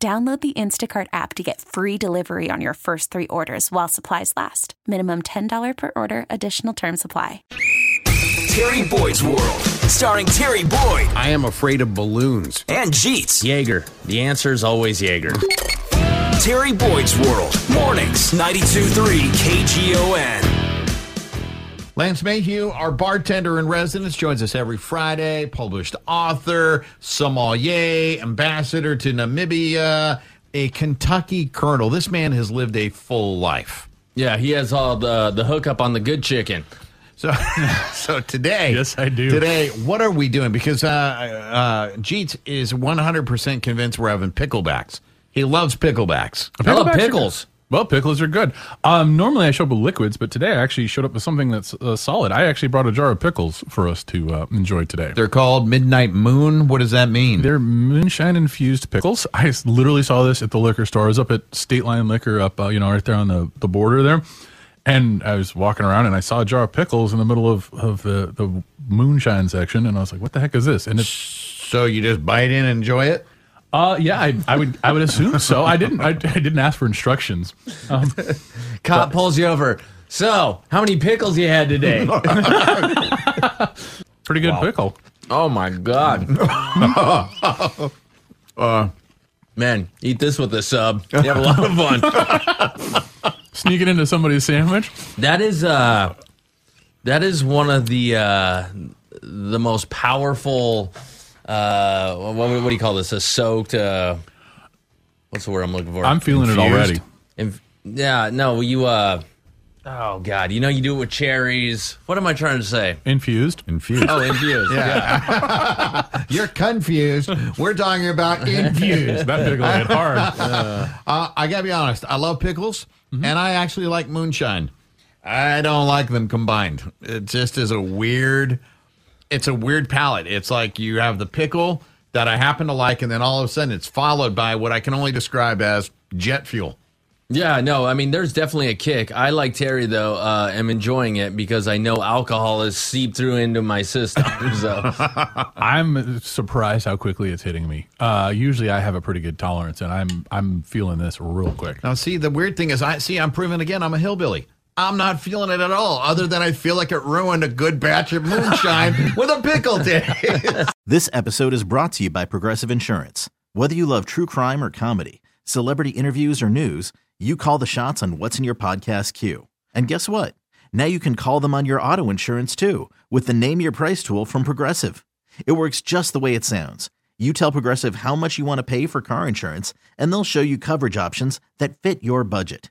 Download the Instacart app to get free delivery on your first three orders while supplies last. Minimum $10 per order, additional term supply. Terry Boyd's World, starring Terry Boyd I am afraid of balloons. and Jeets. Jaeger. The answer is always Jaeger. Terry Boyd's World, mornings, 92.3 KGON. Lance Mayhew, our bartender in residence, joins us every Friday. Published author, sommelier, ambassador to Namibia, a Kentucky colonel. This man has lived a full life. Yeah, he has all the the hookup on the good chicken. So, so today, Yes, I do. Today, what are we doing? Because uh, uh, Jeets is 100% convinced we're having picklebacks. He loves picklebacks. I love Picklebacks are pickles. Well, pickles are good. Um, normally I show up with liquids, but today I actually showed up with something that's uh, solid. I actually brought a jar of pickles for us to uh, enjoy today. They're called Midnight Moon. What does that mean? They're moonshine infused pickles. I literally saw this at the liquor store. I was up at State Line Liquor, up uh, you know right there on the, the border there, and I was walking around and I saw a jar of pickles in the middle of of the, the moonshine section, and I was like, "What the heck is this?" And it's so you just bite in and enjoy it? Uh yeah, I, I would I would assume so. I didn't I, I didn't ask for instructions. Um, Cop pulls you over. So, how many pickles you had today? pretty good pickle. oh my god. uh, Man, eat this with a sub. You have a lot of fun. Sneaking into somebody's sandwich. That is uh that is one of the uh the most powerful uh what, what do you call this? A soaked uh what's the word I'm looking for? I'm feeling it already. Inf- yeah, no, you uh oh god, you know you do it with cherries. What am I trying to say? Infused. Infused. Oh, infused. yeah. You're confused. We're talking about infused. That pickle hit hard. Uh, I gotta be honest. I love pickles, and I actually like moonshine. I don't like them combined. It just is a weird. It's a weird palate. It's like you have the pickle that I happen to like, and then all of a sudden it's followed by what I can only describe as jet fuel. Yeah, no, I mean, there's definitely a kick. I like Terry though. Uh, am enjoying it because I know alcohol has seeped through into my system. So I'm surprised how quickly it's hitting me. Uh, usually I have a pretty good tolerance, and I'm I'm feeling this real quick. Now, see, the weird thing is, I see. I'm proving again. I'm a hillbilly. I'm not feeling it at all. Other than I feel like it ruined a good batch of moonshine with a pickle taste. This episode is brought to you by Progressive Insurance. Whether you love true crime or comedy, celebrity interviews or news, you call the shots on what's in your podcast queue. And guess what? Now you can call them on your auto insurance too with the Name Your Price tool from Progressive. It works just the way it sounds. You tell Progressive how much you want to pay for car insurance, and they'll show you coverage options that fit your budget.